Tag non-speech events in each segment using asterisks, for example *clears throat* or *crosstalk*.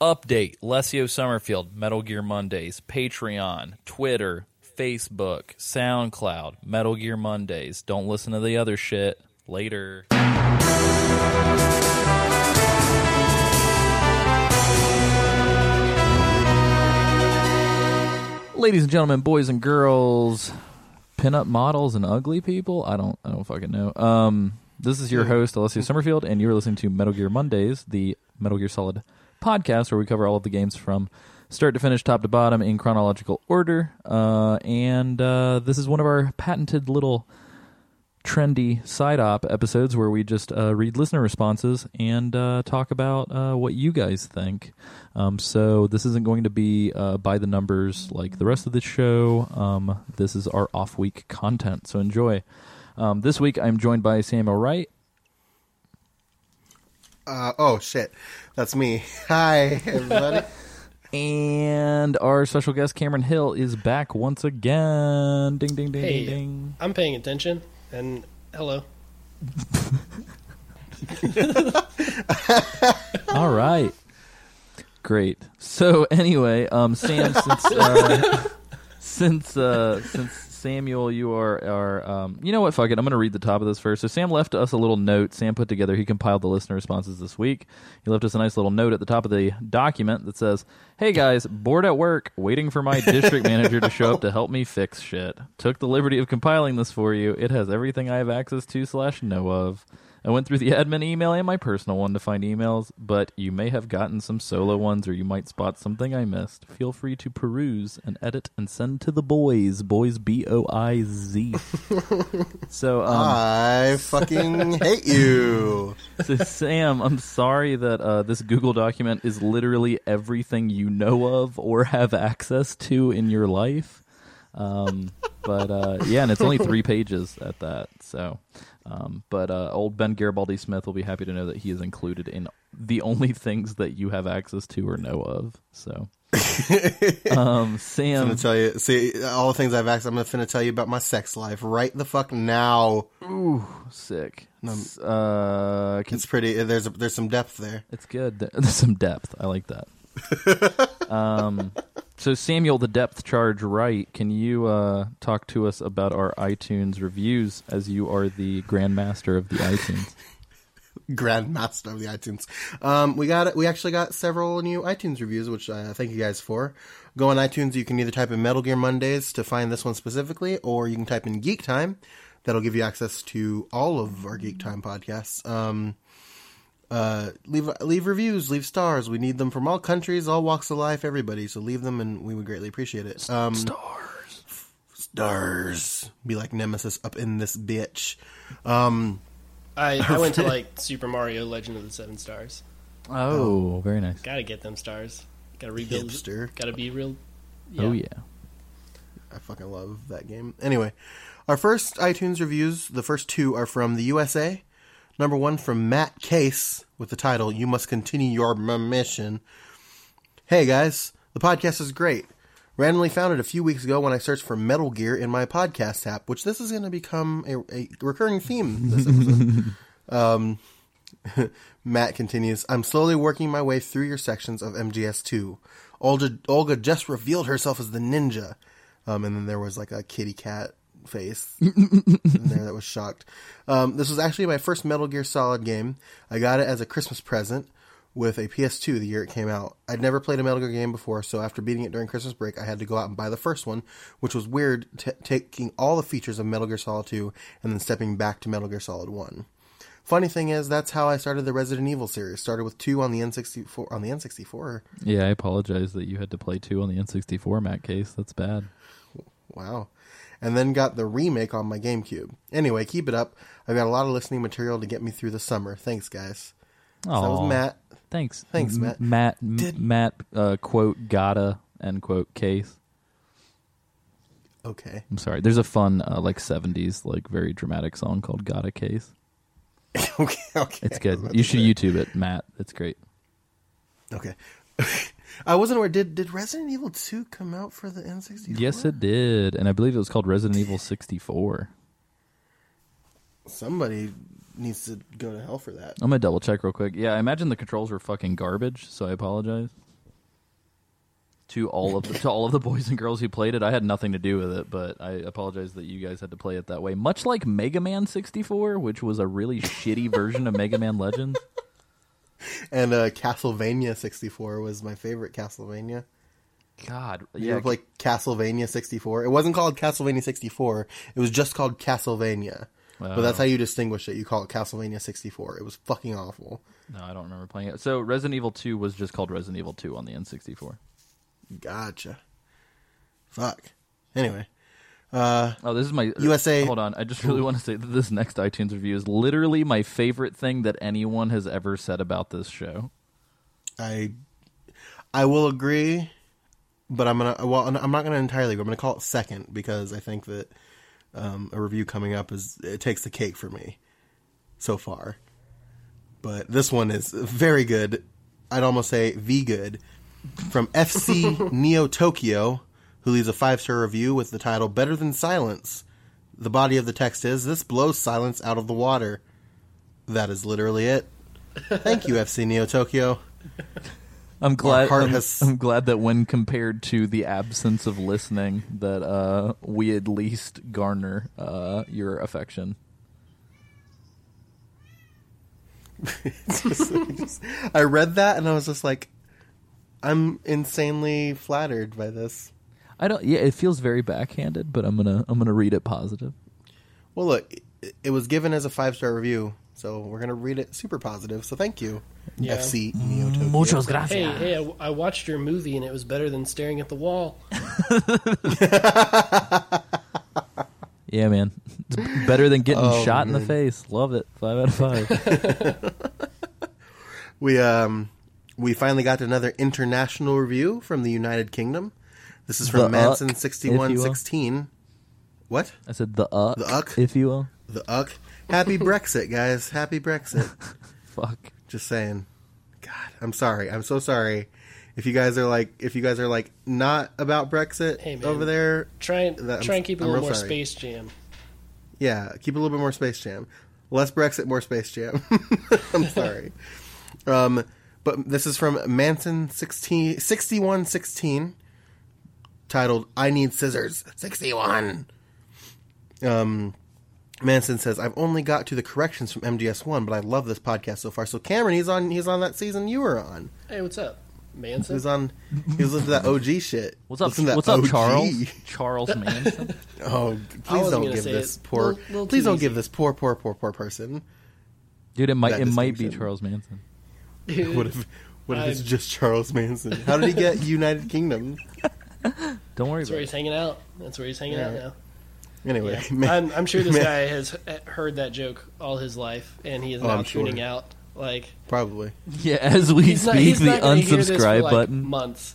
Update Lesio Summerfield, Metal Gear Mondays, Patreon, Twitter, Facebook, SoundCloud, Metal Gear Mondays. Don't listen to the other shit. Later. Ladies and gentlemen, boys and girls, pinup models and ugly people. I don't I don't fucking know. Um this is your host, Alessio Summerfield, and you're listening to Metal Gear Mondays, the Metal Gear Solid podcast where we cover all of the games from start to finish, top to bottom, in chronological order. Uh, and uh, this is one of our patented little trendy side op episodes where we just uh, read listener responses and uh, talk about uh, what you guys think. Um, so this isn't going to be uh, by the numbers like the rest of the show. Um, this is our off week content. So enjoy. Um, this week I'm joined by Samuel Wright. Oh shit, that's me. *laughs* Hi everybody. *laughs* And our special guest Cameron Hill is back once again. Ding ding ding Hey, ding ding. I'm paying attention, and hello. *laughs* All right. Great. So anyway, um, Sam, since uh, since uh, since Samuel, you are are um, you know what? Fuck it. I'm going to read the top of this first. So Sam left us a little note. Sam put together. He compiled the listener responses this week. He left us a nice little note at the top of the document that says, "Hey guys, bored at work, waiting for my district *laughs* manager to show up to help me fix shit. Took the liberty of compiling this for you. It has everything I have access to slash know of." I went through the admin email and my personal one to find emails, but you may have gotten some solo ones or you might spot something I missed. Feel free to peruse and edit and send to the boys. Boys B O I Z. *laughs* So um I fucking *laughs* hate you. so Sam, I'm sorry that uh, this Google document is literally everything you know of or have access to in your life. Um, but uh, yeah, and it's only three *laughs* pages at that. So, um, but uh, old Ben Garibaldi Smith will be happy to know that he is included in the only things that you have access to or know of. So, *laughs* um, I'm gonna tell you. See all the things I've asked. I'm gonna finna tell you about my sex life right the fuck now. Ooh, sick. S- Uh, can, It's pretty. There's a, there's some depth there. It's good. *laughs* There's some depth. I like that. Um, so Samuel, the depth charge, right? Can you uh, talk to us about our iTunes reviews, as you are the grandmaster of the iTunes? *laughs* Grandmaster of the iTunes. Um, we got we actually got several new iTunes reviews, which uh, thank you guys for. Go on iTunes. You can either type in Metal Gear Mondays to find this one specifically, or you can type in Geek Time. That'll give you access to all of our Geek Time podcasts. Um, uh, leave leave reviews, leave stars. We need them from all countries, all walks of life, everybody. So leave them, and we would greatly appreciate it. Um, Stars. stars. Be like Nemesis up in this bitch. Um, I, I went to *laughs* like Super Mario Legend of the Seven Stars. Oh, very nice. Gotta get them stars. Gotta rebuild. Hipster. Gotta be real. Oh yeah. I fucking love that game. Anyway, our first iTunes reviews, the first two are from the USA. Number one from Matt Case with the title "You Must Continue Your Mission." Hey guys, the podcast is great. Randomly found it a few weeks ago when I searched for Metal Gear in my podcast app, which this is going to become a, a recurring theme this episode. *laughs* um, *laughs* Matt continues, I'm slowly working my way through your sections of MGS2. Olga, Olga just revealed herself as the ninja. Um, and then there was like a kitty cat face *laughs* there that was shocked. Um, this was actually my first Metal Gear Solid game. I got it as a Christmas present with a PS2 the year it came out. I'd never played a Metal Gear game before, so after beating it during Christmas break, I had to go out and buy the first one, which was weird, t- taking all the features of Metal Gear Solid 2 and then stepping back to Metal Gear Solid 1. Funny thing is, that's how I started the Resident Evil series. Started with two on the N64. On the N64, Yeah, I apologize that you had to play two on the N64, Matt Case. That's bad. Wow. And then got the remake on my GameCube. Anyway, keep it up. I've got a lot of listening material to get me through the summer. Thanks, guys. So that was Matt. Thanks. Thanks, M- Matt. Matt. M- Did- Matt. Uh, quote. Gotta. End quote. Case. Okay. I'm sorry. There's a fun uh, like '70s like very dramatic song called "Gotta Case." *laughs* okay. Okay. It's good. You should say. YouTube it, Matt. It's great. Okay. *laughs* I wasn't aware. Did did Resident Evil Two come out for the N64? Yes, it did, and I believe it was called Resident Evil 64. Somebody needs to go to hell for that. I'm gonna double check real quick. Yeah, I imagine the controls were fucking garbage, so I apologize. to all of the, to all of the boys and girls who played it. I had nothing to do with it, but I apologize that you guys had to play it that way. Much like Mega Man 64, which was a really shitty version of Mega Man Legends. And uh, Castlevania 64 was my favorite Castlevania. God, You yeah, ever play Castlevania 64? It wasn't called Castlevania 64. It was just called Castlevania. But that's Oh. how you distinguish it. You call it Castlevania 64. It was fucking awful. no, I don't remember playing it. So Resident Evil 2 was just called Resident Evil 2 on the N64. Gotcha. Fuck. Anyway, Oh, this is my USA Hold on, I just really want to say that this next iTunes review is literally my favorite thing that anyone has ever said about this show. I I will agree, but I'm gonna well I'm not gonna entirely. agree. I'm gonna call it second because I think that um, a review coming up is it takes the cake for me so far. But this one is very good. I'd almost say the good from FC *laughs* Neo Tokyo, who leaves a five star review with the title "Better Than Silence." The body of the text is "This blows silence out of the water." That is literally it. Thank you, *laughs* FC Neo Tokyo. I'm glad. I'm, has- I'm glad that when compared to the absence of listening, that uh, we at least garner uh, your affection. *laughs* I read that and I was just like, I'm insanely flattered by this. I don't. Yeah, it feels very backhanded, but I'm gonna I'm gonna read it positive. Well, look, it, it was given as a five star review, so we're gonna read it super positive. So thank you, Yeah. FC Neo Tokyo. Muchos Hey, gracias. hey, I, I watched your movie and it was better than staring at the wall. *laughs* *laughs* Yeah, man, it's better than getting Oh, shot in the face. Love it. Five out of five. *laughs* We um we finally got another international review from the United Kingdom. This is from Uck, Manson if sixty you one will. sixteen. What? I said the uck, The uck? if you will. The Uck. Happy *laughs* Brexit, guys. Happy Brexit. *laughs* Fuck. Just saying. God, I'm sorry. I'm so sorry. If you guys are like, if you guys are like not about Brexit Hey, man. over there, Try and That- try and keep a I'm little more sorry. Space Jam. yeah, keep a little bit more Space Jam. Less Brexit, more Space Jam. *laughs* I'm sorry. um, but this is from Manson 16, 6116, titled "I Need Scissors." 61. Um, Manson says, "I've only got to the corrections from MGS One, but I love this podcast so far." So Cameron, he's on. He's on that season you were on. Hey, what's up, He Manson? was on. He was listening to that OG shit. What's up? Listen to that What's up, Charles? Charles *laughs* Manson. Oh, please don't give this it. poor. Little- little please don't give this poor, poor, poor, poor person. Dude, it might it might be. Charles Manson. Dude, What if? What if it's I'm- just Charles Manson? How did he get *laughs* United Kingdom? *laughs* Don't worry That's about where it. he's hanging out. That's where he's hanging out now. Anyway, Yeah. *laughs* man- I'm, I'm sure this man- guy has heard that joke all his life, and he is Oh, now I'm sure. tuning out. Like probably. *laughs* Yeah, as we he's speak, not, he's the not gonna hear this for, unsubscribe like, button. Months.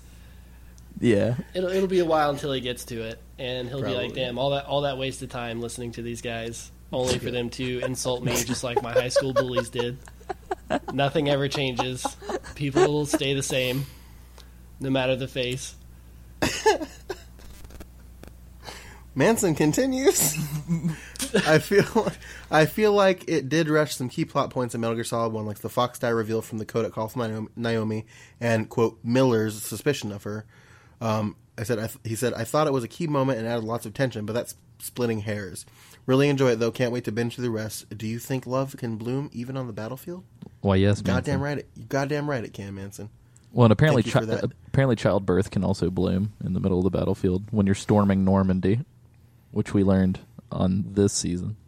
Yeah. It'll it'll be a while until he gets to it, and he'll be like, "Damn, all that all that wasted time listening to these guys, only for them to insult me just like my high school bullies did." Nothing ever changes. People will stay the same, no matter the face. *laughs* Manson continues. I feel, I feel like it did rush some key plot points in Metal Gear Solid One, like the FOXDIE reveal from the Codec call from Naomi- and quote Miller's suspicion of her. Um, I said, I th- he said, I thought it was a key moment and added lots of tension, but that's splitting hairs. Really enjoy it though. Can't wait to binge through the rest. Do you think love can bloom even on the battlefield? Why, yes, Goddamn Manson. right it. You goddamn right it can, Manson. Well, and apparently, chi- apparently, childbirth can also bloom in the middle of the battlefield when you're storming Normandy, which we learned on this season. *laughs*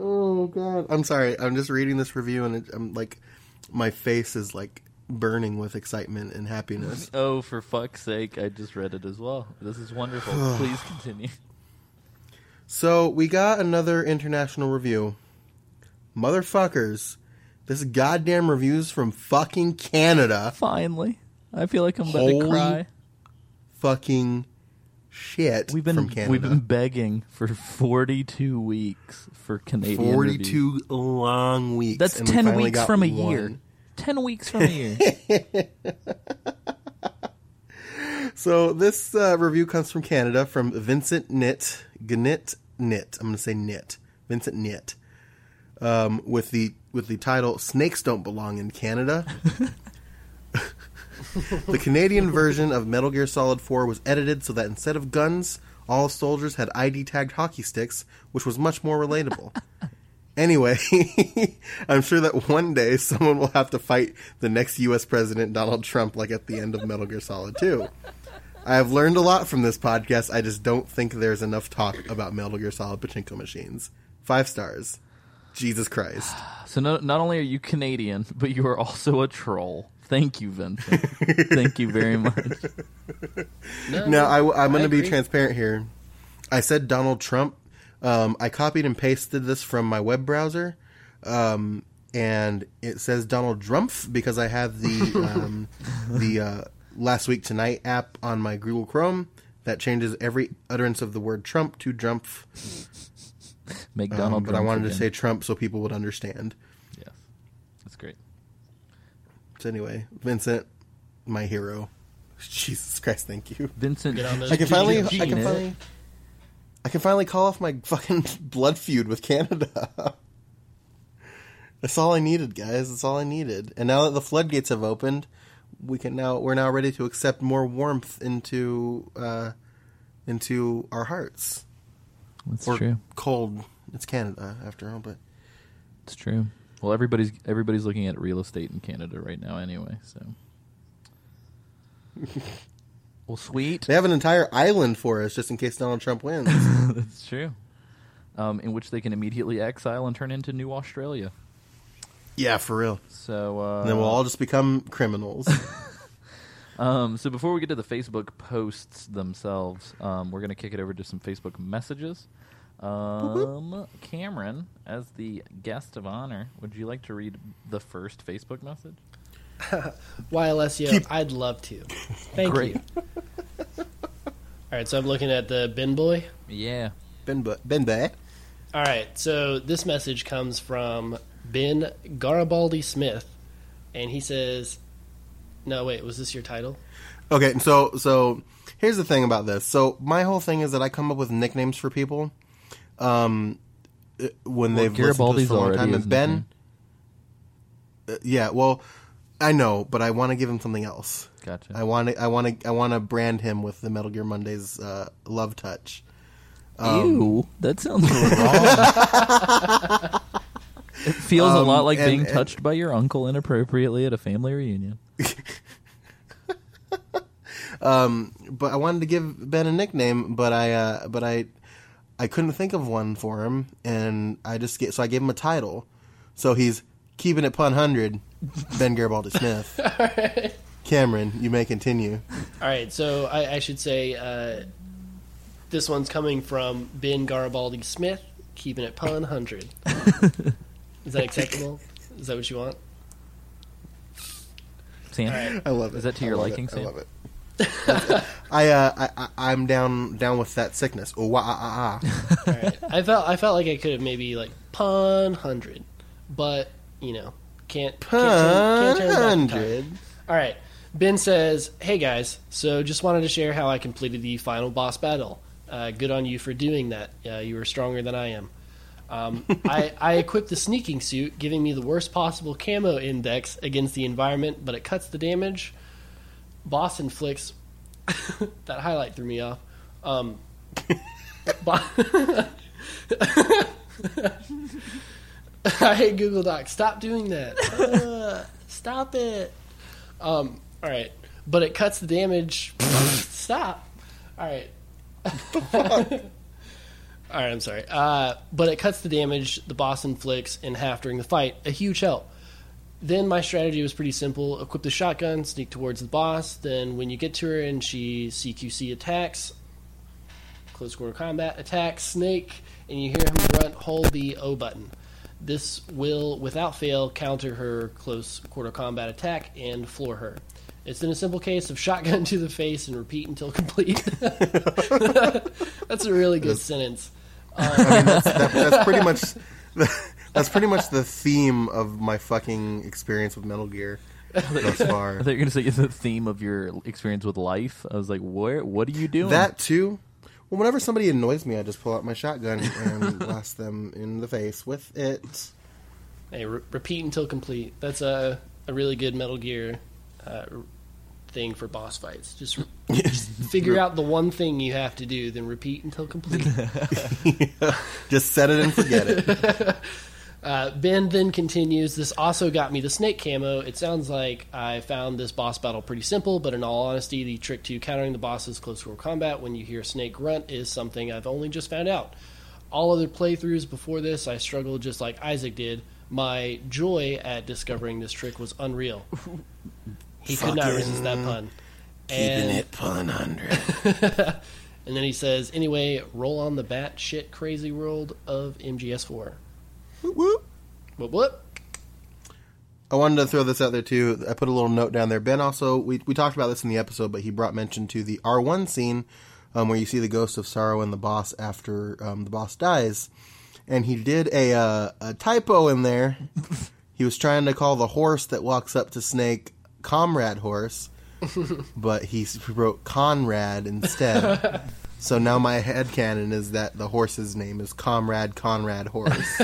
Oh god. I'm sorry. I'm just reading this review and it, I'm like, my face is like burning with excitement and happiness. Oh, for fuck's sake! I just read it as well. This is wonderful. *sighs* Please continue. So we got another international review. Motherfuckers, this goddamn review's from fucking Canada. Finally, I feel like I'm about Holy to cry. Fucking shit We've been from Canada. we've been begging for 42 weeks for Canadian reviews. 42 long weeks. That's and we 10 weeks from a one. year. 10 weeks from a year. *laughs* So this uh, review comes from Canada from Vincent Knit, Gnit Knit. I'm going to say Knit. Vincent Knit. Um, with the with the title "Snakes Don't Belong in Canada." *laughs* the Canadian version of Metal Gear Solid 4 was edited so that instead of guns, all soldiers had ID tagged hockey sticks, which was much more relatable. *laughs* Anyway, *laughs* I'm sure that one day someone will have to fight the next U.S. President Donald Trump, like at the end of Metal Gear Solid 2. I have learned a lot from this podcast. I just don't think there's enough talk about Metal Gear Solid pachinko machines. Five stars. Jesus Christ. *sighs* So no, not only are you Canadian, but you are also a troll. Thank you, Vincent. Thank you very *laughs* much. No, Now, I, am going to be transparent here. I said Donald Trump. Um, I copied and pasted this from my web browser, um, and it says Donald Drumpf because I have the *laughs* um, the uh, Last Week Tonight app on my Google Chrome that changes every utterance of the word Trump to Drumpf. Make Um, Donald. but I Trump wanted to say Trump so people would understand. yes. That's great. So anyway, Vincent, my hero. *laughs* Jesus Christ, thank you. Vincent, Get on those I can finally, I can finally, I can finally call off my fucking *laughs* blood feud with Canada. *laughs* That's all I needed, guys. That's all I needed. And now that the floodgates have opened, we can now we're now ready to accept more warmth into uh, into our hearts. That's or true. cold. It's Canada after all, but It's true. Well, everybody's everybody's looking at real estate in Canada right now, anyway. So, *laughs* well, sweet. they have an entire island for us just in case Donald Trump wins. *laughs* That's true. Um, in which they can immediately exile and turn into New Australia. Yeah, for real. So, uh, And then we'll all just become criminals. *laughs* Um, so before we get to the Facebook posts themselves, um, we're going to kick it over to some Facebook messages. Um, Cameron, as the guest of honor, would you like to read the first Facebook message? *laughs* Why, Alessio? Keep- I'd love to. Thank Great. you. All right, so I'm looking at the bin boy. Yeah. ben, Bu- ben Bay. All right, so this message comes from Ben Garibaldi Smith, and he says, "No, wait, was this your title?" Okay, so so here's the thing about this. So my whole thing is that I come up with nicknames for people. Um, uh, when they've listened to this for a long time, and Ben, uh, yeah, well, I know, but I want to give him something else. Gotcha. I want to, I want to, I want to brand him with the Metal Gear Mondays uh, love touch. Um, Ew, that sounds *laughs* wrong. *laughs* it feels a Um, lot like and- being and- touched by your uncle inappropriately at a family reunion. *laughs* but I wanted to give Ben a nickname, but I, uh, but I, I couldn't think of one for him, and I just get so I gave him a title. So he's keeping it pun hundred, Ben Garibaldi *laughs* Smith. Cameron, you may continue. All right, so I, I should say uh, this one's coming from Ben Garibaldi Smith, keeping it pun hundred. *laughs* Is that acceptable? Is that what you want? Sam, All right. I love it. Is that to I your liking, it. I love it. I, uh, I, I, I'm down, down with that sickness. Oh, wah, ah, ah, ah. All right. I felt I felt like I could have maybe like pun hundred, but you know can't can't turn, can't turn back the time. hundred. All right. Ben says, "Hey guys, so just wanted to share how I completed the final boss battle. Uh, good on you for doing that. Uh, you were stronger than I am. Um, I, I equipped the sneaking suit, giving me the worst possible camo index against the environment, but it cuts the damage. Boss inflicts. *laughs* that highlight threw me off. Um, *laughs* bo- *laughs* I hate Google Docs. Stop doing that. Uh, stop it. Um, all right, but it cuts the damage. Stop. All right. All right, I'm sorry. Uh, but it cuts the damage the boss inflicts in half during the fight. A huge help. Then my strategy was pretty simple: equip the shotgun, sneak towards the boss. Then when you get to her and she CQC attacks, close quarter combat attack, Snake, and you hear him grunt, hold the O button. This will, without fail, counter her close quarter combat attack and floor her. It's in a simple case of shotgun *laughs* to the face and repeat until complete. *laughs* That's a really good sentence. I mean, that's, that, that's *laughs* pretty much that's pretty much the theme of my fucking experience with Metal Gear thus *laughs* far. I thought you were going to say it's the theme of your experience with life. I was like, where? What are you doing? That too. Well, whenever somebody annoys me, I just pull out my shotgun and *laughs* blast them in the face with it. Hey, re- repeat until complete. That's a a really good Metal Gear uh, thing for boss fights. Just, *laughs* just figure out the one thing you have to do, then repeat until complete. *laughs* *laughs* Just set it and forget it. Uh, ben then continues. This also got me the snake camo. It sounds like I found this boss battle pretty simple, but in all honesty, the trick to countering the boss's close quarter combat when you hear snake grunt is something I've only just found out. All other playthroughs before this, I struggled just like Isaac did. My joy at discovering this trick was unreal. He could not resist that pun. Keeping And- it pun hundred. *laughs* And then he says, anyway, roll on the bat shit crazy world of MGS4. Whoop, whoop. What, what? I wanted to throw this out there too. I put a little note down there. Ben also we we talked about this in the episode, but he brought mention to the R one scene um, where you see the ghost of sorrow and the boss after um, the boss dies, and he did a uh, a typo in there. *laughs* he was trying to call the horse that walks up to Snake Comrade Horse, *laughs* but he wrote Conrad instead. *laughs* so now my head headcanon is that the horse's name is Comrade Conrad Horse.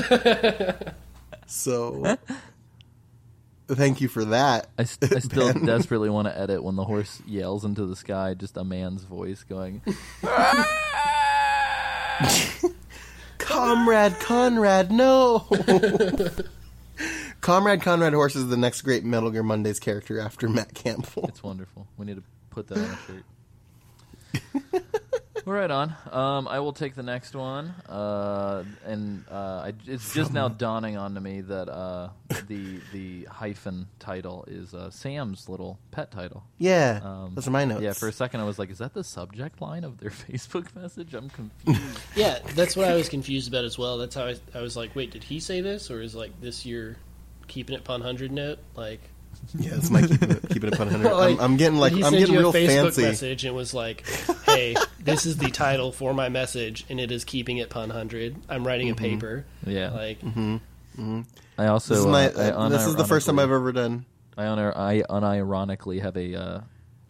*laughs* so thank you for that. I still Ben. desperately want to edit when the horse yells into the sky, just a man's voice going, Comrade Conrad, no. Comrade Conrad Horse is the next great Metal Gear Mondays character after Matt Campbell. It's wonderful. We need to put that on a shirt. Well, *laughs* right on. Um, I will take the next one, uh, and uh, I, it's just now dawning on to me that uh, the the hyphen title is uh, Sam's little pet title. Yeah, Um, those are my notes. Yeah, for a second I was like, "Is that the subject line of their *laughs* Facebook message?" I'm confused. *laughs* Yeah, that's what I was confused about as well. That's how I, I was like, wait, did he say this, or is like this your keeping it pun hundred note? Like, yeah, it's my keeping it, keeping it pun hundred. *laughs* like, I'm, I'm getting like I'm getting you real a Facebook fancy. message and was like, hey, this is the title for my message, and it is keeping it pun hundred. I'm writing a paper. yeah. Like, I also This is, my, uh, I this is the first time I've ever done. I, un- I unironically have a uh,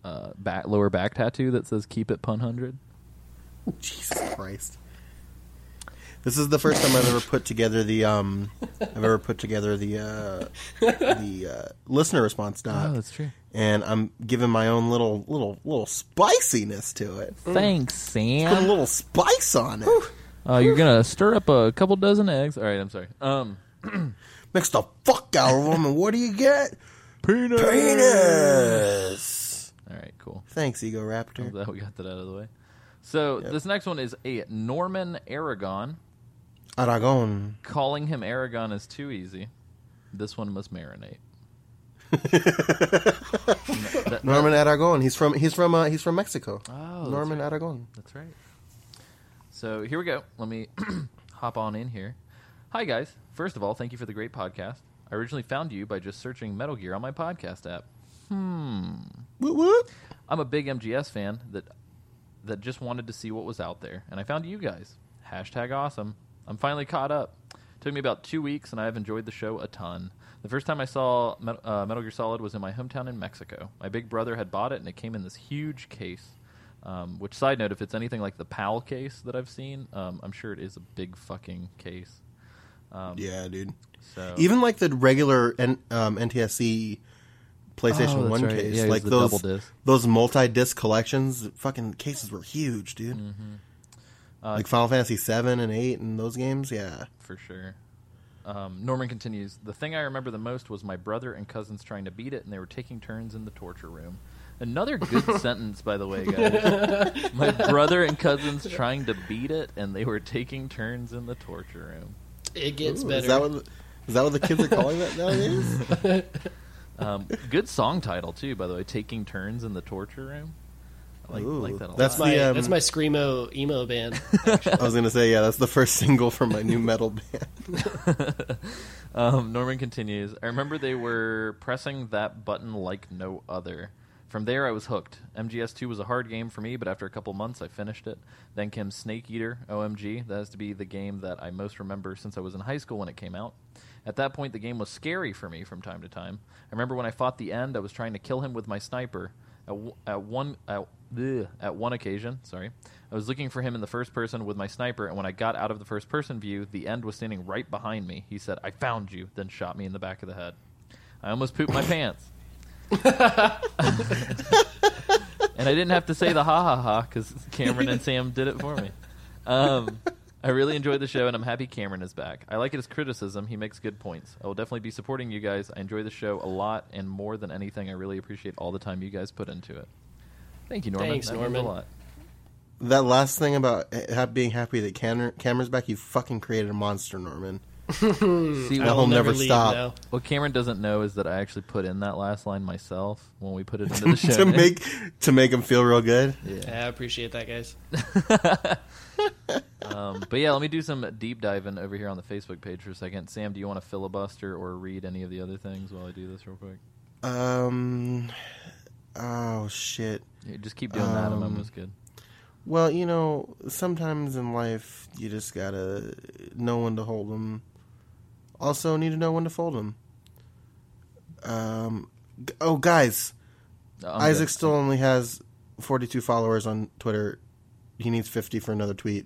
uh, back, lower back tattoo that says "Keep it pun hundred. *laughs* Jesus Christ. This is the first time I've ever put together the um I've ever put together the uh the uh, listener response doc. Oh, that's true. and I'm giving my own little little little spiciness to it. Thanks, Sam. Put a little spice on it. Uh, you're gonna stir up a couple dozen eggs. All right, I'm sorry. Um, *clears throat* Mix the fuck out of them, and what do you get? peanut. Penis. All right, cool. Thanks, Ego I'm Raptor. glad we got that out of the way. So this next one is a Norman Aragon. Aragon. Calling him Aragon is too easy. This one must marinate. That- *laughs* Norman Aragon. He's from he's from uh, he's from Mexico. Oh, Norman right. Aragon. That's right. So here we go. Let me *clears throat* hop on in here. Hi, guys. First of all, thank you for the great podcast. I originally found you by just searching Metal Gear on my podcast app. Woot woot. I'm a big MGS fan that that just wanted to see what was out there, and I found you guys. Hashtag awesome. I'm finally caught up. Took me about two weeks, and I have enjoyed the show a ton. The first time I saw Met- uh, Metal Gear Solid was in my hometown in Mexico. My big brother had bought it, and it came in this huge case. Um, which, side note, if it's anything like the PAL case that I've seen, um, I'm sure it is a big fucking case. Yeah, dude. So Even like the regular N- um, NTSC PlayStation Oh, that's One right. case, Yeah, like those those multi-disc collections, fucking cases were huge, dude. Mm-hmm. Like Final Fantasy Seven and Eight and those games, yeah. for sure. Um, Norman continues. The thing I remember the most was my brother and cousins trying to beat it, and they were taking turns in the torture room. Another good *laughs* sentence, by the way, guys. *laughs* my brother and cousins trying to beat it, and they were taking turns in the torture room. it gets Ooh, better. Is that what the, that what the kids are calling that nowadays? *laughs* Um, good song title too, by the way. Taking turns in the torture room. I like, Ooh, like that a that's my, the, um, that's my screamo emo band. *laughs* I was gonna say, yeah, that's the first single from my new metal band. *laughs* Um, Norman continues. I remember they were pressing that button like no other. From there, I was hooked. MGS2 was a hard game for me, but after a couple months, I finished it. Then came Snake Eater, OMG. That has to be the game that I most remember since I was in high school when it came out. At that point, the game was scary for me from time to time. I remember when I fought the end, I was trying to kill him with my sniper. At, at one at, ugh, at one occasion, sorry, I was looking for him in the first person with my sniper, and when I got out of the first person view, the end was standing right behind me. He said, "I found you," then shot me in the back of the head. I almost pooped my pants. *laughs* and I didn't have to say the ha ha ha because Cameron and Sam did it for me. Um, I really enjoyed the show, and I'm happy Cameron is back. I like his criticism; he makes good points. I will definitely be supporting you guys. I enjoy the show a lot, and more than anything, I really appreciate all the time you guys put into it. Thank you, Norman. Thanks, That means Norman. A lot. That last thing about being happy that Cameron, Cameron's back, you fucking created a monster, Norman. *laughs* See, I That will will never leave stop. now. what Cameron doesn't know is that I actually put in that last line myself when we put it into *laughs* the show. to notes. make to make him feel real good. yeah. Yeah, I appreciate that, guys. *laughs* Um, but yeah, let me do some deep diving over here on the Facebook page for a second. Sam, do you want to filibuster or read any of the other things while I do this real quick? Um. Oh shit. Yeah, just keep doing that. I'm Um, almost good. Well, you know, sometimes in life you just gotta know when to hold them. Also, need to know when to fold them. Um. g- Oh, guys, I'm Isaac good. still only has forty-two followers on Twitter. He needs fifty for another tweet.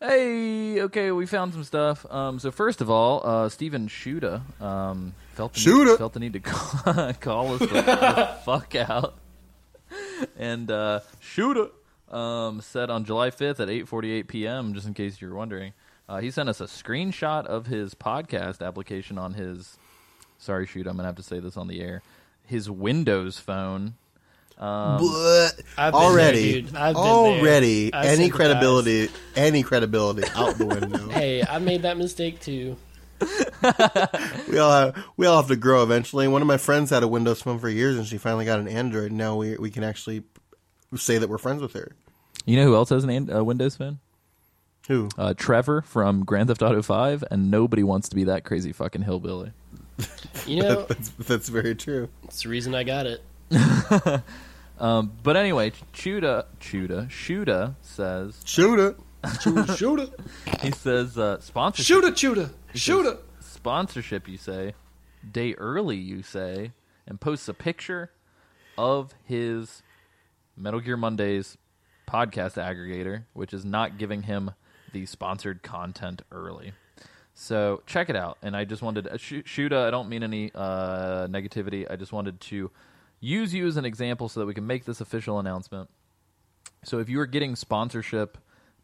Hey, okay, we found some stuff. Um, so first of all, uh, Stephen Shuda um, felt the need, felt the need to *laughs* call, call us the, the fuck out, and uh, Shuda um, said on July fifth at eight forty eight p.m. Just in case you're wondering, uh, he sent us a screenshot of his podcast application on his. Sorry, shoot, I'm gonna have to say this on the air. His Windows phone. Um, But I've been already, there, dude. I've been already, there. Any credibility, any credibility out the window. *laughs* Hey, I made that mistake too. *laughs* We all have, we all have to grow eventually. One of my friends had a Windows phone for years, and she finally got an Android. Now we we can actually say that we're friends with her. you know who else has an an- uh, Windows phone? Who? uh, Trevor from Grand Theft Auto 5, and nobody wants to be that crazy fucking hillbilly. You know, *laughs* That's that's very true. it's the reason I got it. *laughs* Um, but anyway, Chuda, Chuda, Shuda says Shoot it. Shoot, shoot he says uh, sponsorship. shoot it, shoot it, he shoot says it. Sponsorship, you say, day early, you say, and posts a picture of his Metal Gear Mondays podcast aggregator, which is not giving him the sponsored content early. So check it out. And I just wanted, uh, Sh- Shuda, I don't mean any uh, negativity. I just wanted to use you as an example so that we can make this official announcement. So if you are getting sponsorship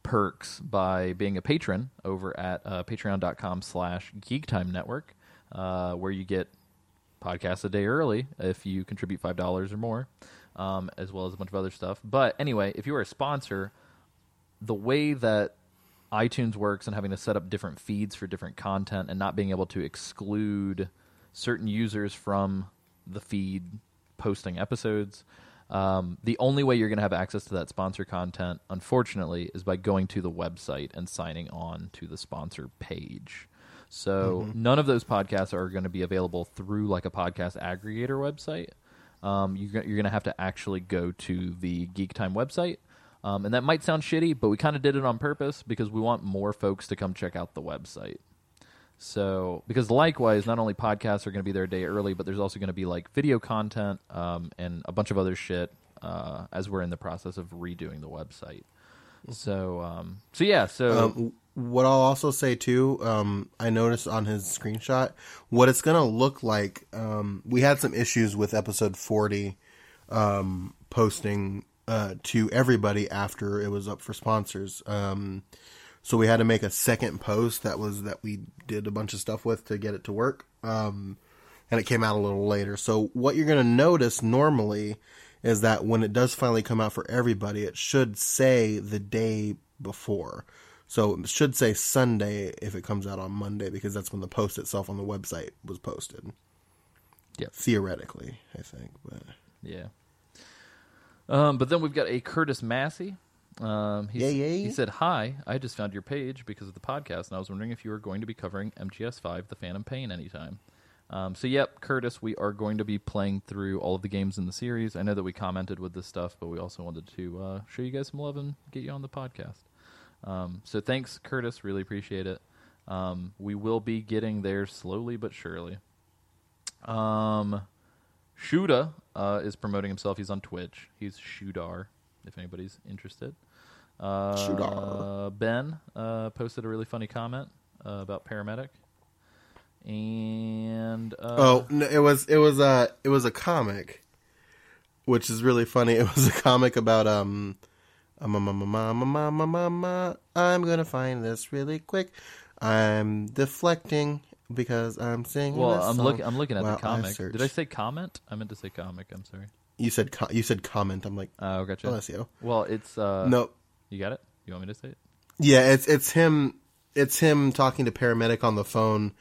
perks by being a patron over at uh, patreon.com slash geektime network, uh, where you get podcasts a day early if you contribute $5 or more, um, as well as a bunch of other stuff. But anyway, if you are a sponsor, the way that iTunes works and having to set up different feeds for different content and not being able to exclude certain users from the feed posting episodes. Um, the only way you're going to have access to that sponsor content, unfortunately, is by going to the website and signing on to the sponsor page. So none of those podcasts are going to be available through like a podcast aggregator website. Um, you're, you're going to have to actually go to the Geek Time website. Um, and that might sound shitty, but we kind of did it on purpose because we want more folks to come check out the website. So, because likewise, not only podcasts are going to be there a day early, but there's also going to be like video content um, and a bunch of other shit uh, as we're in the process of redoing the website. So, um, so yeah, so Um, what I'll also say too, um, I noticed on his screenshot what it's gonna look like. Um, we had some issues with episode forty um, posting uh, to everybody after it was up for sponsors. Um, so we had to make a second post that was that we did a bunch of stuff with to get it to work. Um, and it came out a little later. So what you're going to notice normally is that when it does finally come out for everybody, it should say the day before. So it should say Sunday if it comes out on Monday because that's when the post itself on the website was posted. Yep. Theoretically, I think, but Yeah. Um, but then we've got a Curtis Massey. Um, he, Yeah, s- yeah, he said, Hi, I just found your page because of the podcast, and I was wondering if you were going to be covering MGS5, The Phantom Pain, anytime. Um, so, yep, Curtis, we are going to be playing through all of the games in the series. I know that we commented with this stuff, but we also wanted to uh, show you guys some love and get you on the podcast. Um, so, thanks, Curtis. Really appreciate it. Um, we will be getting there slowly but surely. Um, Shuda uh, is promoting himself. He's on Twitch. He's Shudar, if anybody's interested. Uh, Shudar. Ben uh, posted a really funny comment uh, about paramedic. And uh, Oh, no, it was it was a it was a comic, which is really funny. It was a comic about um, um, um, um, um, um, um, um, um, um, uh, I'm gonna find this really quick. I'm deflecting because I'm singing. well, I'm looking. I'm looking at the comic. search. Did I say comment? I meant to say comic. I'm sorry. You said co- you said comment. I'm like, Oh, gotcha. bless you. Well, it's uh, No, You got it. You want me to say it? Yeah, it's it's him. It's him talking to paramedic on the phone,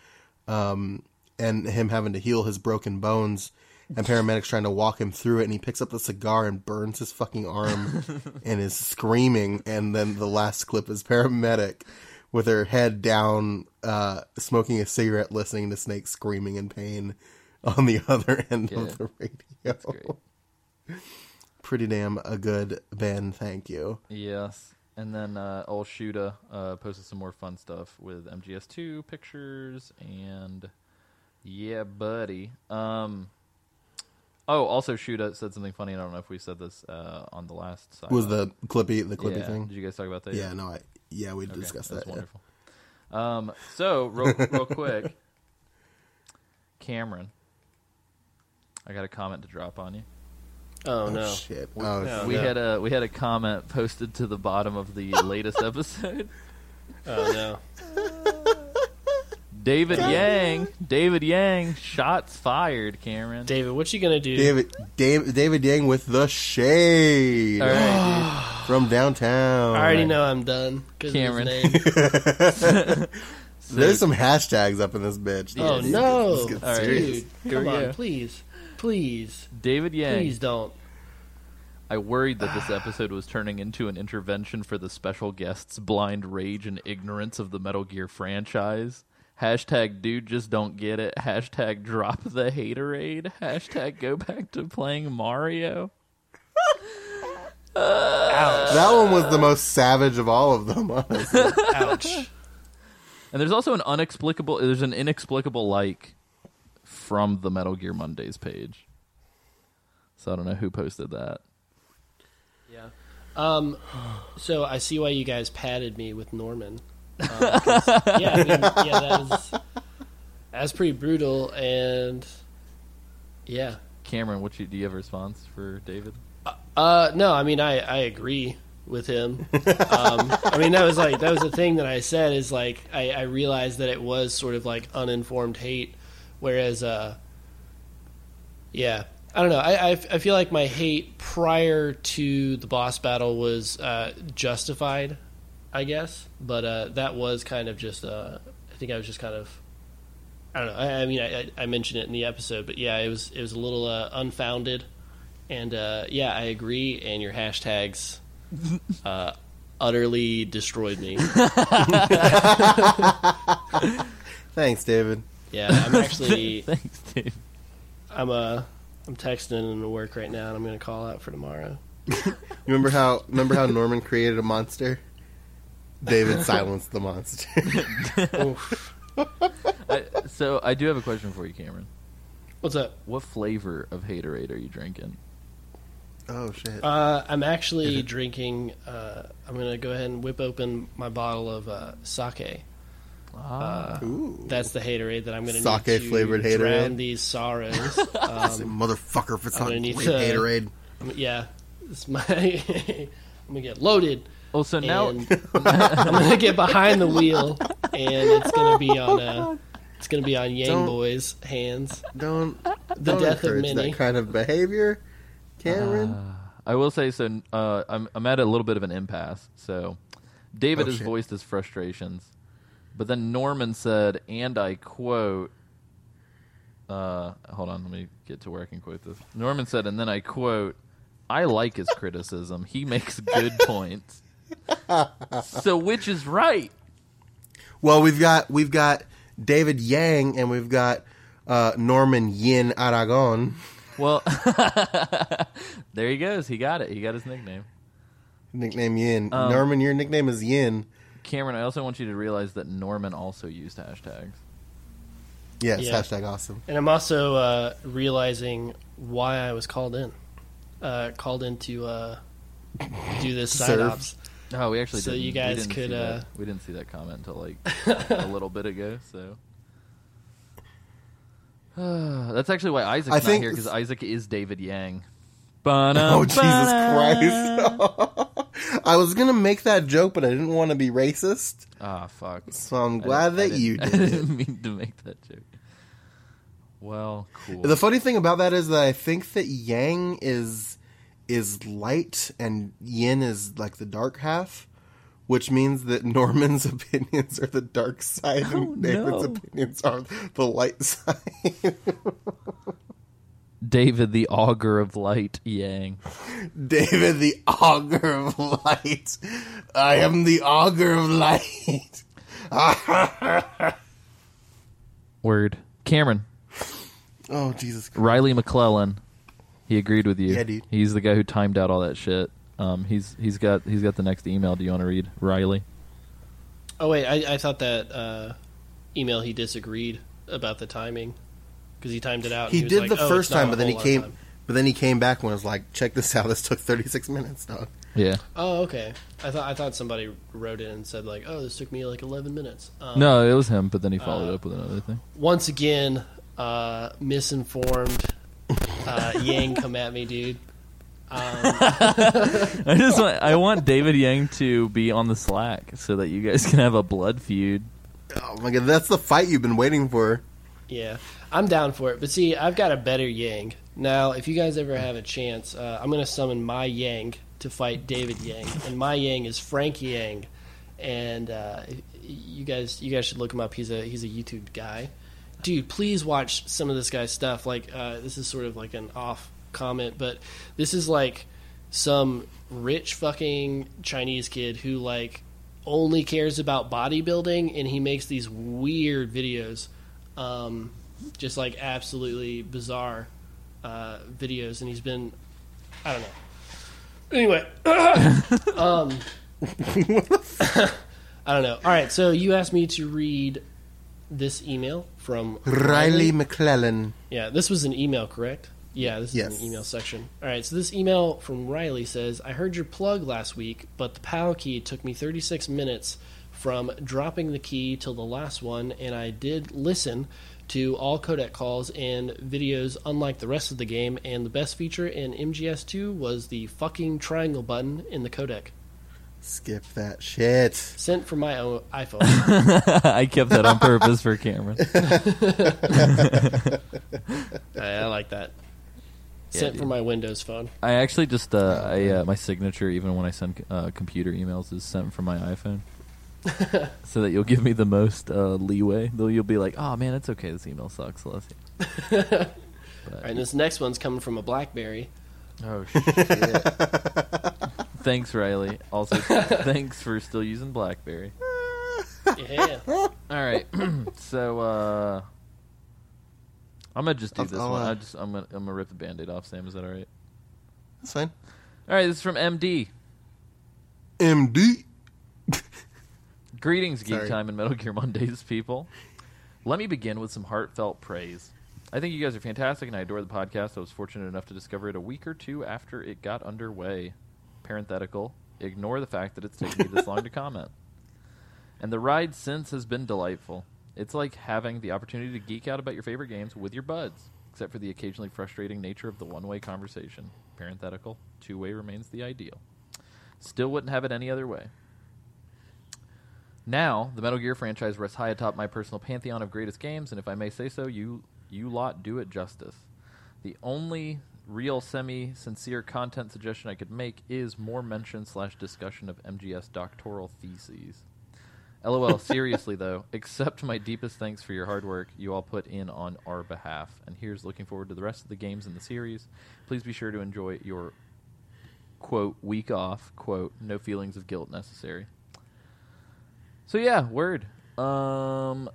um, and him having to heal his broken bones, and paramedic's trying to walk him through it, and he picks up the cigar and burns his fucking arm, *laughs* and is screaming. And then the last clip is paramedic with her head down, uh, smoking a cigarette, listening to Snake screaming in pain on the *laughs* other end Yeah. of the radio. Pretty damn a good Ben. Thank you. Yes. And then uh, old Shuda uh, posted some more fun stuff with MGS2 pictures and yeah, buddy. Um, oh, also Shuda said something funny. I don't know if we said this uh, on the last side. Was the clippy the clippy yeah. thing? Did you guys talk about that? Yeah, no, I yeah we Okay, discussed that's that. yeah. wonderful. Um, so real, real quick, Cameron, I got a comment to drop on you. Oh, Oh no. shit! We- Oh, no. we had a we had a comment posted to the bottom of the latest *laughs* episode. Oh no. *laughs* David Yang, David Yang, shots fired. Cameron. David, what you gonna do? David Dave, David Yang with the shade All right, *sighs* from downtown. I already know I'm done. 'cause of his Cameron. name. *laughs* *laughs* There's some hashtags up in this bitch. oh dude. no, Let's get All right. serious. dude! Here Come we on, go. please, please. David Yang. please don't. I worried that this *sighs* episode was turning into an intervention for the special guest's blind rage and ignorance of the Metal Gear franchise. Hashtag dude just don't get it. Hashtag drop the haterade. Hashtag go back to playing Mario. Ouch. That one was the most savage of all of them. Honestly. *laughs* Ouch. And there's also an unexplicable there's an inexplicable like from the Metal Gear Mondays page. So I don't know who posted that. Yeah. Um. So I see why you guys padded me with Norman. Um, 'cause- yeah. I mean, yeah. That was *laughs* that's pretty brutal, and yeah. Cameron, what you do you have a response for David? Uh. No. I mean, I I agree with him. *laughs* Um. I mean, that was like that was the thing that I said is like I I realized that it was sort of like uninformed hate, whereas uh. Yeah. I don't know. I, I, I feel like my hate prior to the boss battle was uh, justified, I guess. But uh, that was kind of just. Uh, I think I was just kind of. I don't know. I, I mean, I, I mentioned it in the episode, but yeah, it was it was a little uh, unfounded, and uh, yeah, I agree. And your hashtags *laughs* uh, utterly destroyed me. *laughs* Thanks, David. Yeah, I'm actually *laughs* Thanks, Dave. I'm uh I'm texting into work right now, and I'm going to call out for tomorrow. Remember how remember how Norman created a monster? David silenced the monster. *laughs* I, so I do have a question for you, Cameron. What's up? What flavor of Haterade are you drinking? oh shit! Uh, I'm actually drinking. Uh, I'm gonna go ahead and whip open my bottle of uh, sake. Ah, Ooh, That's the haterade that I'm gonna Sake need to flavored drown Haterade? these sorrows. *laughs* Say, Um, motherfucker! If it's I'm not gonna need to- Haterade, I'm- yeah, it's my. *laughs* I'm gonna get loaded, well, so now I'm gonna get behind the wheel, and it's gonna be on. Uh, it's gonna be on Yang Don't- Boy's hands. don't The don't death of encourage many. that kind of behavior, Cameron. I will say so. Uh, I'm I'm at a little bit of an impasse. So David Oh, has shit. voiced his frustrations, but then Norman said, and I quote. Uh, hold on, let me get to where I can quote this. Norman said, and then I quote, "I like his criticism. He makes good *laughs* points." *laughs* so which is right? Well, we've got we've got David Yang and we've got uh, Norman Yin Aragon. Well, *laughs* there he goes. He got it. He got his nickname. Nickname Yin. Um, Norman, your nickname is Yin. Cameron, I also want you to realize that Norman also used hashtags. Yes, Yeah. hashtag awesome. And I'm also uh, realizing why I was called in. Uh, called in to uh, do this side *laughs* Serve. ops. Oh, we actually So didn't, you we guys didn't could, see that. uh, we didn't see that comment until like *laughs* a little bit ago. So *sighs* that's actually why Isaac's I not think- here because Isaac is David Yang. Oh Jesus Christ! *laughs* I was gonna make that joke, but I didn't want to be racist, Ah, fuck. so I'm glad that you didn't- I didn't *laughs* mean to make that joke. Well, cool. The funny thing about that is that I think that Yang is is light and Yin is like the dark half, which means that *laughs* Norman's *laughs* opinions are the dark side Oh, and David's no. opinions are the light *laughs* side. David, the augur of light, Yang. David, the augur of light. I am the augur of light. Word. Cameron, Oh Jesus Christ! Riley McClellan. He agreed with you. Yeah, dude. He's the guy who timed out all that shit. Um, he's he's got he's got the next email. Do you want to read Riley? Oh wait, I, I thought that uh, email he disagreed about the timing because he timed it out. and He did like, the "Oh, first time, but then he whole lot of came. time." But then he came back and was like, "Check this out. This took 36 minutes, dog." Yeah. Oh, okay. I thought I thought somebody wrote in and said like, "Oh, this took me like 11 minutes." Um, No, it was him, but then he followed Uh, up with another thing. Once again, uh, misinformed. Uh, Yang, come at me, dude. Um, *laughs* I just want I want David Yang to be on the Slack so that you guys can have a blood feud. Oh my god, that's the fight you've been waiting for. Yeah, I'm down for it. But see, I've got a better Yang. Now, if you guys ever have a chance, uh, I'm going to summon my Yang to fight David Yang, and my Yang is Frank Yang. And uh, you guys, you guys should look him up. He's a he's a YouTube guy. Dude, please watch some of this guy's stuff. Like, uh, this is sort of like an off comment, but this is like some rich fucking Chinese kid who like only cares about bodybuilding, and he makes these weird videos um, just like absolutely bizarre uh, videos, and he's been, I don't know. Anyway, *coughs* um, *laughs* *laughs* I don't know. All right, so you asked me to read this email from Riley McClellan. yeah, this was an email, correct? Yeah, this is Yes. an email section. All right, so this email from Riley says, I heard your plug last week, but the PAL key took me 36 minutes from dropping the key till the last one, and I did listen to all codec calls and videos unlike the rest of the game, and the best feature in MGS2 was the fucking triangle button in the codec. Skip that shit. Sent from my own iPhone. *laughs* I kept that on purpose for Cameron. *laughs* I, I like that. Yeah, Sent dude. from my Windows phone. I actually just uh, I uh, my signature even when I send uh, computer emails is sent from my iPhone. *laughs* so that you'll give me the most uh, leeway. Though you'll be like, "Oh man, it's okay. This email sucks." Let's. All right, and this next one's coming from a BlackBerry. Oh *laughs* shit! thanks, Riley. Also, *laughs* thanks for still using BlackBerry. Yeah. All right, *clears throat* so uh, I'm gonna just do I'll- this I'll, one. uh, I just I'm gonna I'm gonna rip the band-aid off. Sam, is that all right? That's fine. All right, this is from MD. MD. Greetings, Geek Sorry. Time and Metal Gear Mondays, people. Let me begin with some heartfelt praise. I think you guys are fantastic, and I adore the podcast. I was fortunate enough to discover it a week or two after it got underway. Parenthetical, ignore the fact that it's taken me this long to comment. And the ride since has been delightful. It's like having the opportunity to geek out about your favorite games with your buds, except for the occasionally frustrating nature of the one way conversation. Parenthetical, two way remains the ideal. Still wouldn't have it any other way. Now, the Metal Gear franchise rests high atop my personal pantheon of greatest games, and if I may say so, you you lot do it justice. The only real semi-sincere content suggestion I could make is more mention slash discussion of MGS doctoral theses. LOL, *laughs* seriously though, accept my deepest thanks for your hard work you all put in on our behalf. And here's looking forward to the rest of the games in the series. Please be sure to enjoy your quote week off, quote, no feelings of guilt necessary. So yeah, word. Um,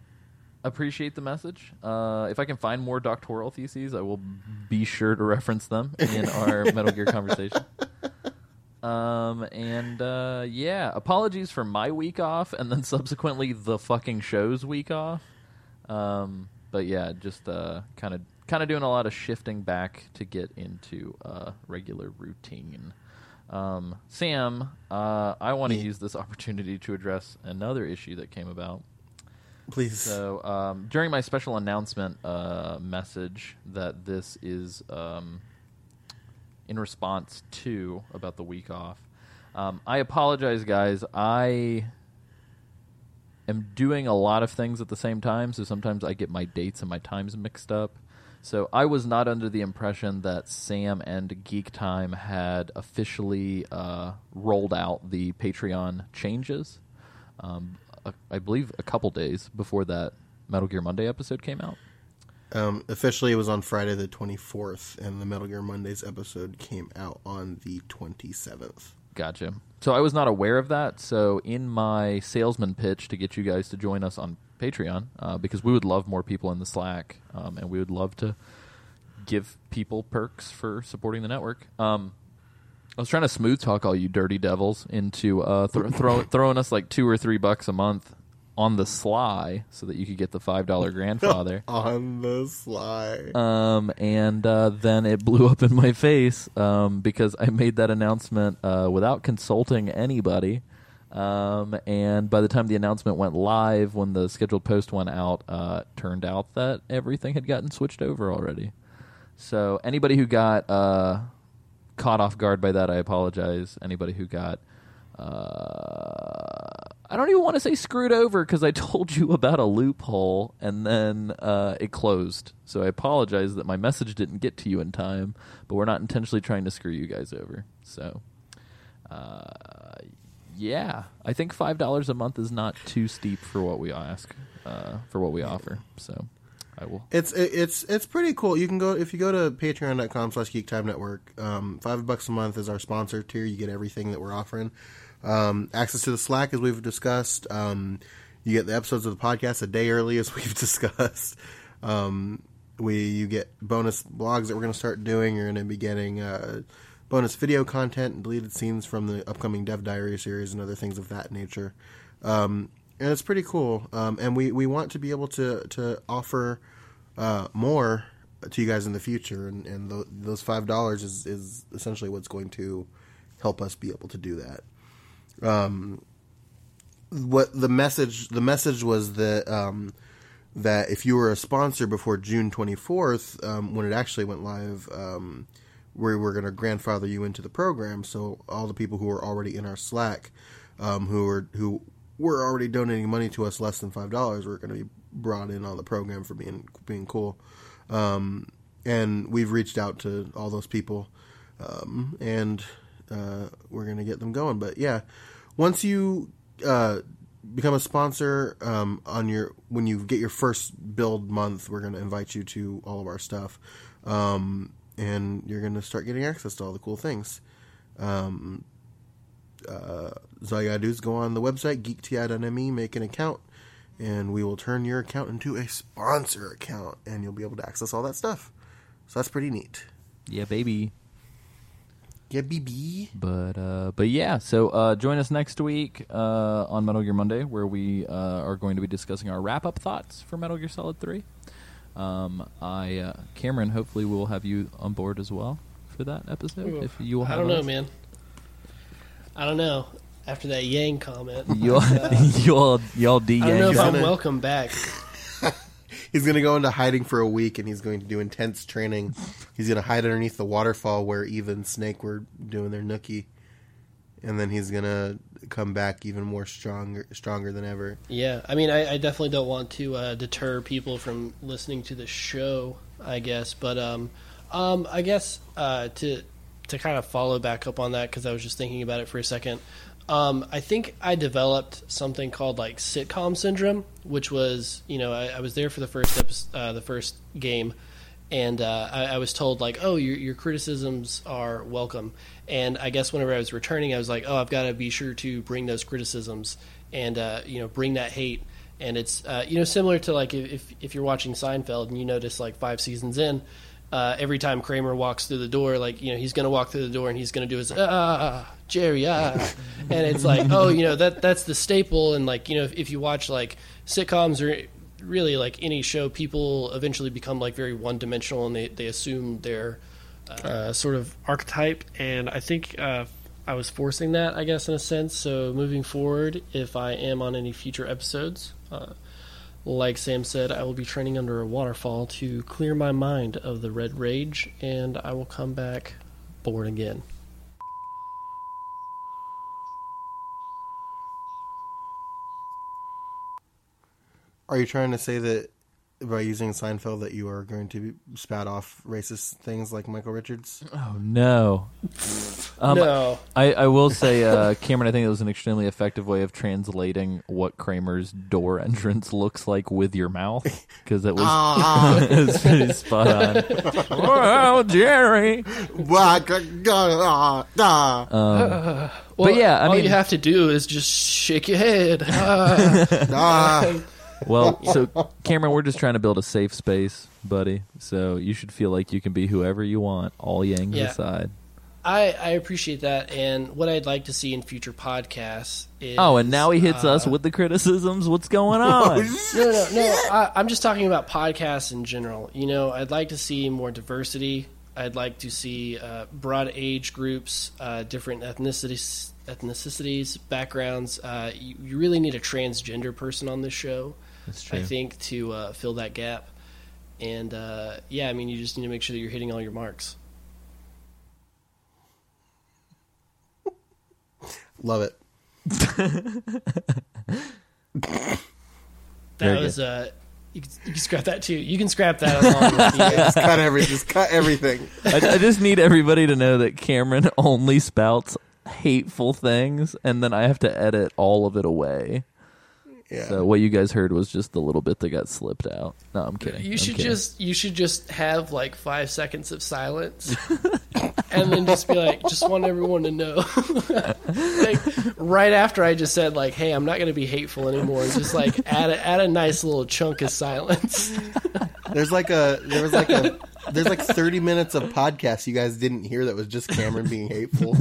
appreciate the message. Uh, if I can find more doctoral theses, I will be sure to reference them in our *laughs* Metal Gear conversation. Um, and uh, yeah, apologies for my week off, and then subsequently the fucking show's week off. Um, but yeah, just uh, kind of kind of doing a lot of shifting back to get into uh, regular routine. Um, Sam, uh, I want to Yeah. use this opportunity to address another issue that came about. Please. So um, during my special announcement uh, message that this is um, in response to about the week off, um, I apologize, guys. I am doing a lot of things at the same time, so sometimes I get my dates and my times mixed up. So I was not under the impression that Sam and Geek Time had officially uh, rolled out the Patreon changes. Um, a- I believe a couple days before that Metal Gear Monday episode came out. Um, officially, it was on Friday the 24th, and the Metal Gear Mondays episode came out on the 27th. Gotcha. So I was not aware of that. So in my salesman pitch to get you guys to join us on Patreon, uh, because we would love more people in the Slack, um, and we would love to give people perks for supporting the network. Um, I was trying to smooth talk all you dirty devils into uh, th- *laughs* throw- throwing us like two or three bucks a month on the sly, so that you could get the five dollar grandfather. *laughs* On the sly. Um, and uh, then it blew up in my face um, because I made that announcement uh, without consulting anybody. Um, and by the time the announcement went live, when the scheduled post went out, uh, turned out that everything had gotten switched over already. So anybody who got uh, caught off guard by that, I apologize. Anybody who got uh, I don't even want to say screwed over because I *laughs* told you about a loophole and then uh, it closed. So I apologize that my message didn't get to you in time, but we're not intentionally trying to screw you guys over. So, uh, yeah, I think five dollars a month is not too steep for what we ask, uh, for what we offer. So, I will. It's it's it's pretty cool. You can go if you go to patreon.com slash geek time network. Um, five bucks a month is our sponsor tier. You get everything that we're offering. Um, access to the Slack as we've discussed. Um, you get the episodes of the podcast a day early as *laughs* we've discussed. Um, we you get bonus blogs that we're going to start doing. You're going to be getting uh, bonus video content and deleted scenes from the upcoming Dev Diary series and other things of that nature. Um, and it's pretty cool. Um, and we, we want to be able to to offer uh, more to you guys in the future, and, and th- those five dollars is, is essentially what's going to help us be able to do that. Um, what the message the message was that um, that if you were a sponsor before June twenty fourth, um, when it actually went live, um, we were going to grandfather you into the program. So all the people who are already in our Slack, um, who are who were already donating money to us less than five dollars, were going to be brought in on the program for being being cool. Um, and we've reached out to all those people, um, and uh, we're going to get them going. But yeah, once you uh, become a sponsor um, on your when you get your first billed month, we're going to invite you to all of our stuff, um, and you're going to start getting access to all the cool things. Uh, so all you gotta do is go on the website geekti.me, make an account, and we will turn your account into a sponsor account, and you'll be able to access all that stuff. So that's pretty neat. Yeah, baby. Yeah, BB. But uh, but yeah, so uh, join us next week uh, on Metal Gear Monday, where we uh, are going to be discussing our wrap up thoughts for Metal Gear Solid Three. Um, I uh, Cameron, hopefully we will have you on board as well for that episode. If you will, I have don't know, us. man. I don't know. After that Yang comment, You'll *laughs* you'll y'all *laughs* de I don't know if I'm welcome back. *laughs* He's gonna go into hiding for a week, and he's going to do intense training. He's gonna hide underneath the waterfall where Eva and Snake were doing their nookie, and then he's gonna come back even more stronger, stronger than ever. Yeah, I mean, I, I definitely don't want to uh, deter people from listening to the show. I guess, but um, um, I guess uh, to to kind of follow back up on that because I was just thinking about it for a second. Um, I think I developed something called like sitcom syndrome, which was you know I, I was there for the first episode, uh, the first game, and uh, I, I was told like, oh, your, your criticisms are welcome. And I guess whenever I was returning, I was like, oh, I've got to be sure to bring those criticisms and uh, you know bring that hate. And it's uh, you know similar to like if if you're watching Seinfeld and you notice like five seasons in. Uh, every time Kramer walks through the door, like you know, he's going to walk through the door and he's going to do his ah Jerry ah, *laughs* and it's like oh you know that that's the staple and like you know if, if you watch like sitcoms or really like any show, people eventually become like very one dimensional and they they assume their uh, sort of archetype. And I think uh, I was forcing that, I guess, in a sense. So moving forward, if I am on any future episodes. Like Sam said, I will be training under a waterfall to clear my mind of the red rage, and I will come back born again. Are you trying to say that by using Seinfeld that you are going to spout off racist things like Michael Richards? Oh no. Um, no, I, I will say, uh, *laughs* Cameron, I think it was an extremely effective way of translating what Kramer's door entrance looks like with your mouth, because it was, Ah, *laughs* it was pretty spot on. oh, Jerry. Wah, ga, ga, ah, ah, well, yeah, I all mean- you have to do is just shake your head. *laughs* Ah. Well, so Cameron, we're just trying to build a safe space, buddy. So you should feel like you can be whoever you want, all yangs Yeah. aside. I, I appreciate that, and what I'd like to see in future podcasts is. Oh, and now he hits uh, us with the criticisms. What's going on? No, no, no. I, I'm just talking about podcasts in general. You know, I'd like to see more diversity. I'd like to see uh, broad age groups, uh, different ethnicities, ethnicities, backgrounds. Uh, you, you really need a transgender person on this show, That's true. I think, to uh, fill that gap. And uh, yeah, I mean, you just need to make sure that you're hitting all your marks. Love it. *laughs* That Very was uh, you can, you can scrap that too. You can scrap that along with. *laughs* Just cut every, just cut everything. I, I just need everybody to know that Cameron only spouts hateful things, and then I have to edit all of it away. Yeah. So what you guys heard was just the little bit that got slipped out. No, I'm kidding. You I'm should kidding. just you should just have like five seconds of silence, *laughs* and then just be like, just want everyone to know, *laughs* like right after I just said like, hey, I'm not going to be hateful anymore. Just like add a, add a nice little chunk of silence. *laughs* There's like a there was like a there's like 30 minutes of podcast you guys didn't hear that was just Cameron being hateful.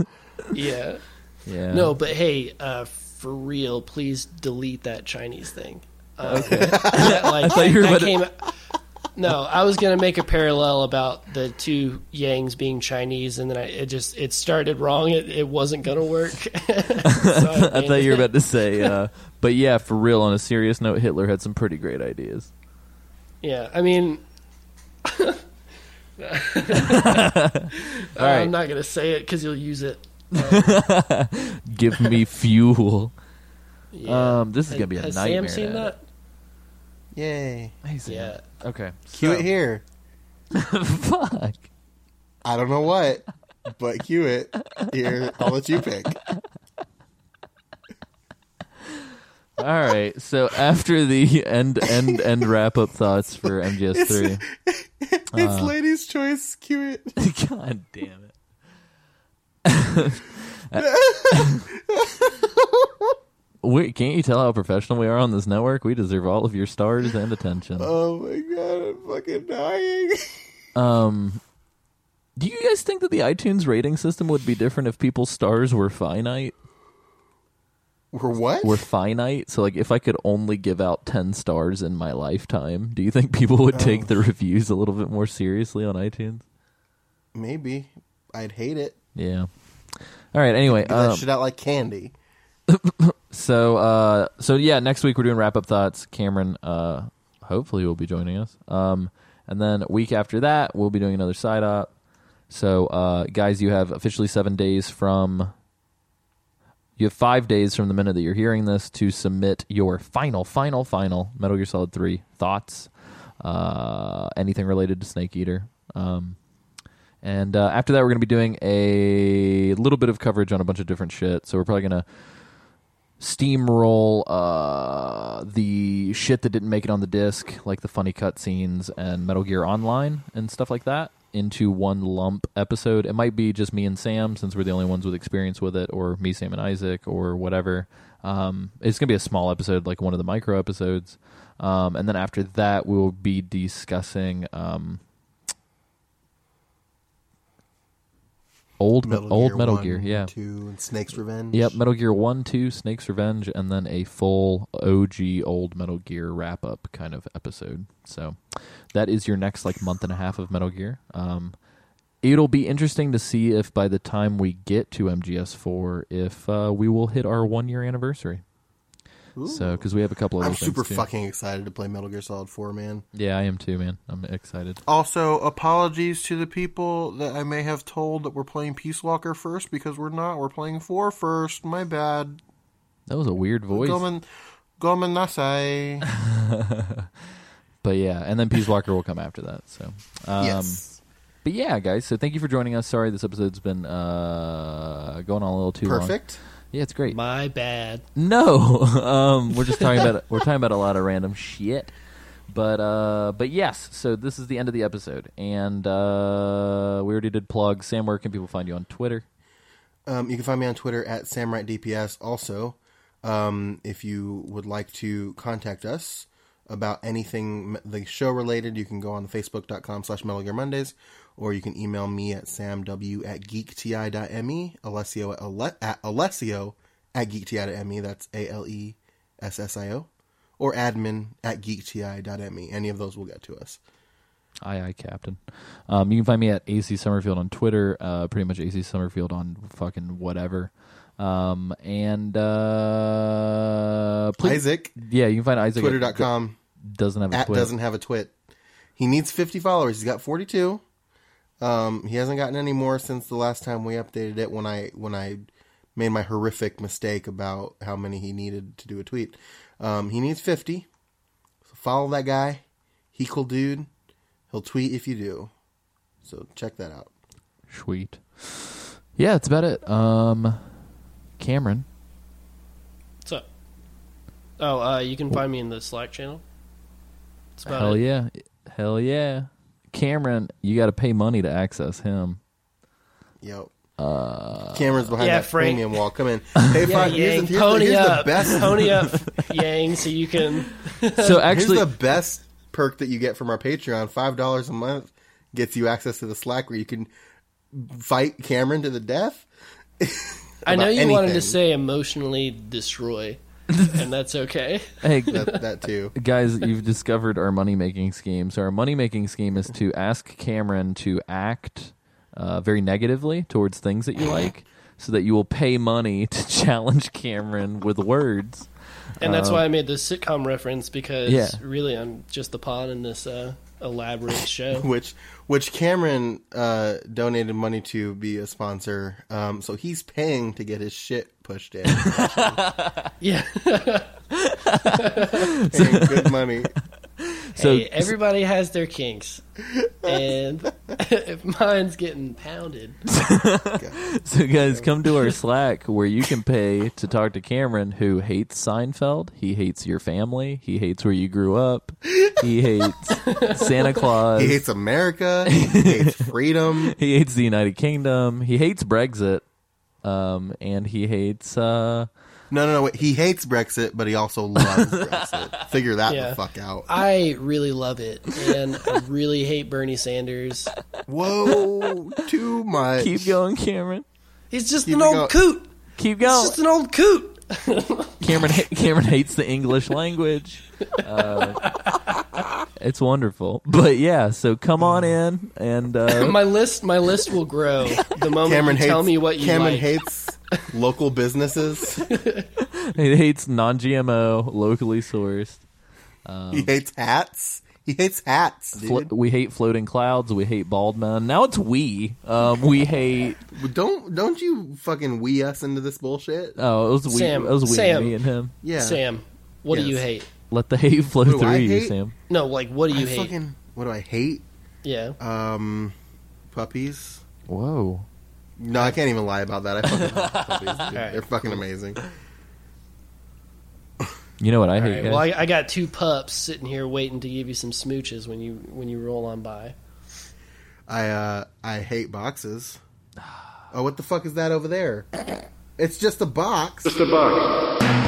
yeah, yeah. no, but hey, uh, for real, please delete that Chinese thing. Uh, *laughs* that, like, thought you were that about to- came. No, I was gonna make a parallel about the two Yangs being Chinese, and then I, it just it started wrong. It, it wasn't gonna work. *laughs* So *laughs* I thought you were about to say, uh, but yeah, for real. On a serious note, Hitler had some pretty great ideas. Yeah, I mean, right. I'm not gonna say it because you'll use it. *laughs* Give me fuel. Yeah. Um, this is gonna be a Has nightmare. Sam seen that? Yay. edit. Hey, Yeah. Sam. Okay. Cue so- it here. *laughs* Fuck. I don't know what, but cue it here. I'll let you pick. All right. So after the end end end wrap up thoughts for MGS three. *laughs* It's ladies' choice. Cue it. God damn it. *laughs* Wait, can't you tell how professional we are on this network? We deserve all of your stars and attention. Oh my god, I'm fucking dying. *laughs* Um, do you guys think that the iTunes rating system would be different if people's stars were finite? We're what? Were finite? So, like, if I could only give out ten stars in my lifetime, do you think people would take the reviews a little bit more seriously on iTunes? Maybe. I'd hate it. Yeah. All right. Anyway, Give that um, shit out like candy. *laughs* So uh so yeah, next week we're doing wrap up thoughts. Cameron uh hopefully will be joining us. Um and then a week after that we'll be doing another side op. So uh guys, you have officially 7 days from you have 5 days from the minute that you're hearing this to submit your final final final Metal Gear Solid 3 thoughts. Uh anything related to Snake Eater. Um and uh, after that, we're going to be doing a little bit of coverage on a bunch of different shit. So we're probably going to steamroll uh, the shit that didn't make it on the disc, like the funny cutscenes and Metal Gear Online and stuff like that, into one lump episode. It might be just me and Sam, since we're the only ones with experience with it, or me, Sam, and Isaac, or whatever. Um, it's going to be a small episode, like one of the micro episodes. Um, and then after that, we will be discussing. Um, old Metal old Gear Metal 1, Gear. Yeah. 2, and Snake's Revenge. Yep, Metal Gear 1, 2, Snake's Revenge, and then a full OG old Metal Gear wrap up kind of episode. So that is your next like month and a half of Metal Gear. Um, it'll be interesting to see if by the time we get to MGS4, if uh, we will hit our one year anniversary. So, because we have a couple of I'm super too. fucking excited to play Metal Gear Solid 4, man. Yeah, I am too, man. I'm excited. Also, apologies to the people that I may have told that we're playing Peace Walker first because we're not. We're playing 4 first. My bad. That was a weird voice. Gomen, Gomen Nasai. *laughs* But yeah, and then Peace Walker will come after that. So, um, yes. But yeah, guys. So thank you for joining us. Sorry, this episode's been uh, going on a little too long. Perfect. Yeah, it's great. My bad. No, *laughs* um, we're just talking about we're talking about a lot of random shit. But uh, but yes, so this is the end of the episode, and uh, we already did plug. Sam, where can people find you on Twitter? Um, you can find me on Twitter at samwrightdps. Also, um, if you would like to contact us about anything the show related, you can go on the facebook.com slash Metal Gear Mondays, or you can email me at samw at geekti.me, Alessio at, Ale- at Alessio at geekti.me, that's A-L-E-S-S-I-O, or admin at geekti.me. Any of those will get to us. Aye, aye, Captain. Um, you can find me at AC Summerfield on Twitter. Uh, pretty much AC Summerfield on fucking whatever. Um, and uh, please, Isaac, yeah, you can find Isaac at- twitter.com. doesn't have a at Twitter. doesn't have a twit. He needs 50 followers. He's got 42. Um, he hasn't gotten any more since the last time we updated it when I when I made my horrific mistake about how many he needed to do a tweet. Um, he needs 50. So follow that guy. He cool dude. He'll tweet if you do. So check that out. Sweet. Yeah, that's about it. Um, Cameron. What's up? Oh, uh, you can find me in the Slack channel. That's about Hell it. yeah. Hell yeah. Cameron, you got to pay money to access him. Yo. Uh, Cameron's behind yeah, that Frank. premium wall. Come in. Hey, Yeah, Frank, here's, Yang, the, here's, the, pony here's the up, best pony up, Yang, so you can. So actually, Here's the best perk that you get from our Patreon. Five dollars a month gets you access to the Slack where you can fight Cameron to the death. *laughs* I know about you wanted to say emotionally destroy, *laughs* and that's okay. hey, *laughs* That, that too. guys, you've discovered our money making scheme. So our money making scheme is to ask Cameron to act uh, very negatively towards things that you like, so that you will pay money *laughs* to challenge Cameron with words. And that's why I made the sitcom reference because Yeah. really I'm just the pawn in this uh, elaborate show. Which which Cameron uh, donated money to be a sponsor. Um, so he's paying to get his shit pushed in. *laughs* yeah. Paying good money. *laughs* So hey, everybody has their kinks, and *laughs* if mine's getting pounded, *laughs* So, guys, come to our Slack where you can pay to talk to Cameron, who hates Seinfeld. He hates your family. He hates where you grew up. He hates Santa Claus. He hates America. He hates freedom. He hates the United Kingdom. He hates Brexit. Um, and he hates. Uh, No, no, no. Wait. He hates Brexit, but he also loves Brexit. *laughs* Figure that Yeah. the fuck out. I really love it, and I really hate Bernie Sanders. Whoa, too much. keep going, Cameron. He's just Keep an it old going. coot. Keep going. He's going. just an old coot. *laughs* Cameron. ha- Cameron hates the English language. Uh, it's wonderful, but yeah. So come on in and uh, *laughs* my list, my list will grow the moment Cameron you hates. tell me what you Cameron like. hates local businesses. *laughs* he hates non-GMO, locally sourced. he hates hats. He hates hats, dude. Flo- we hate floating clouds. We hate bald men. Now it's we. Um, we hate. *laughs* don't don't you fucking we us into this bullshit? Oh, it was we. Sam, it was we, Sam. me, and him. yeah, Sam, what do you hate? Let the hate flow through I you. Sam. No, like what do I you hate? fucking what do I hate? Yeah, Um, puppies. Whoa. No, I can't even lie about that. I fucking love puppies. Dude. *laughs* They're fucking amazing. You know what I All hate, right. guys? Well, I, I got two pups sitting here waiting to give you some smooches when you when you roll on by. I uh I hate boxes. Oh, what the fuck is that over there? It's just a box. Just a box.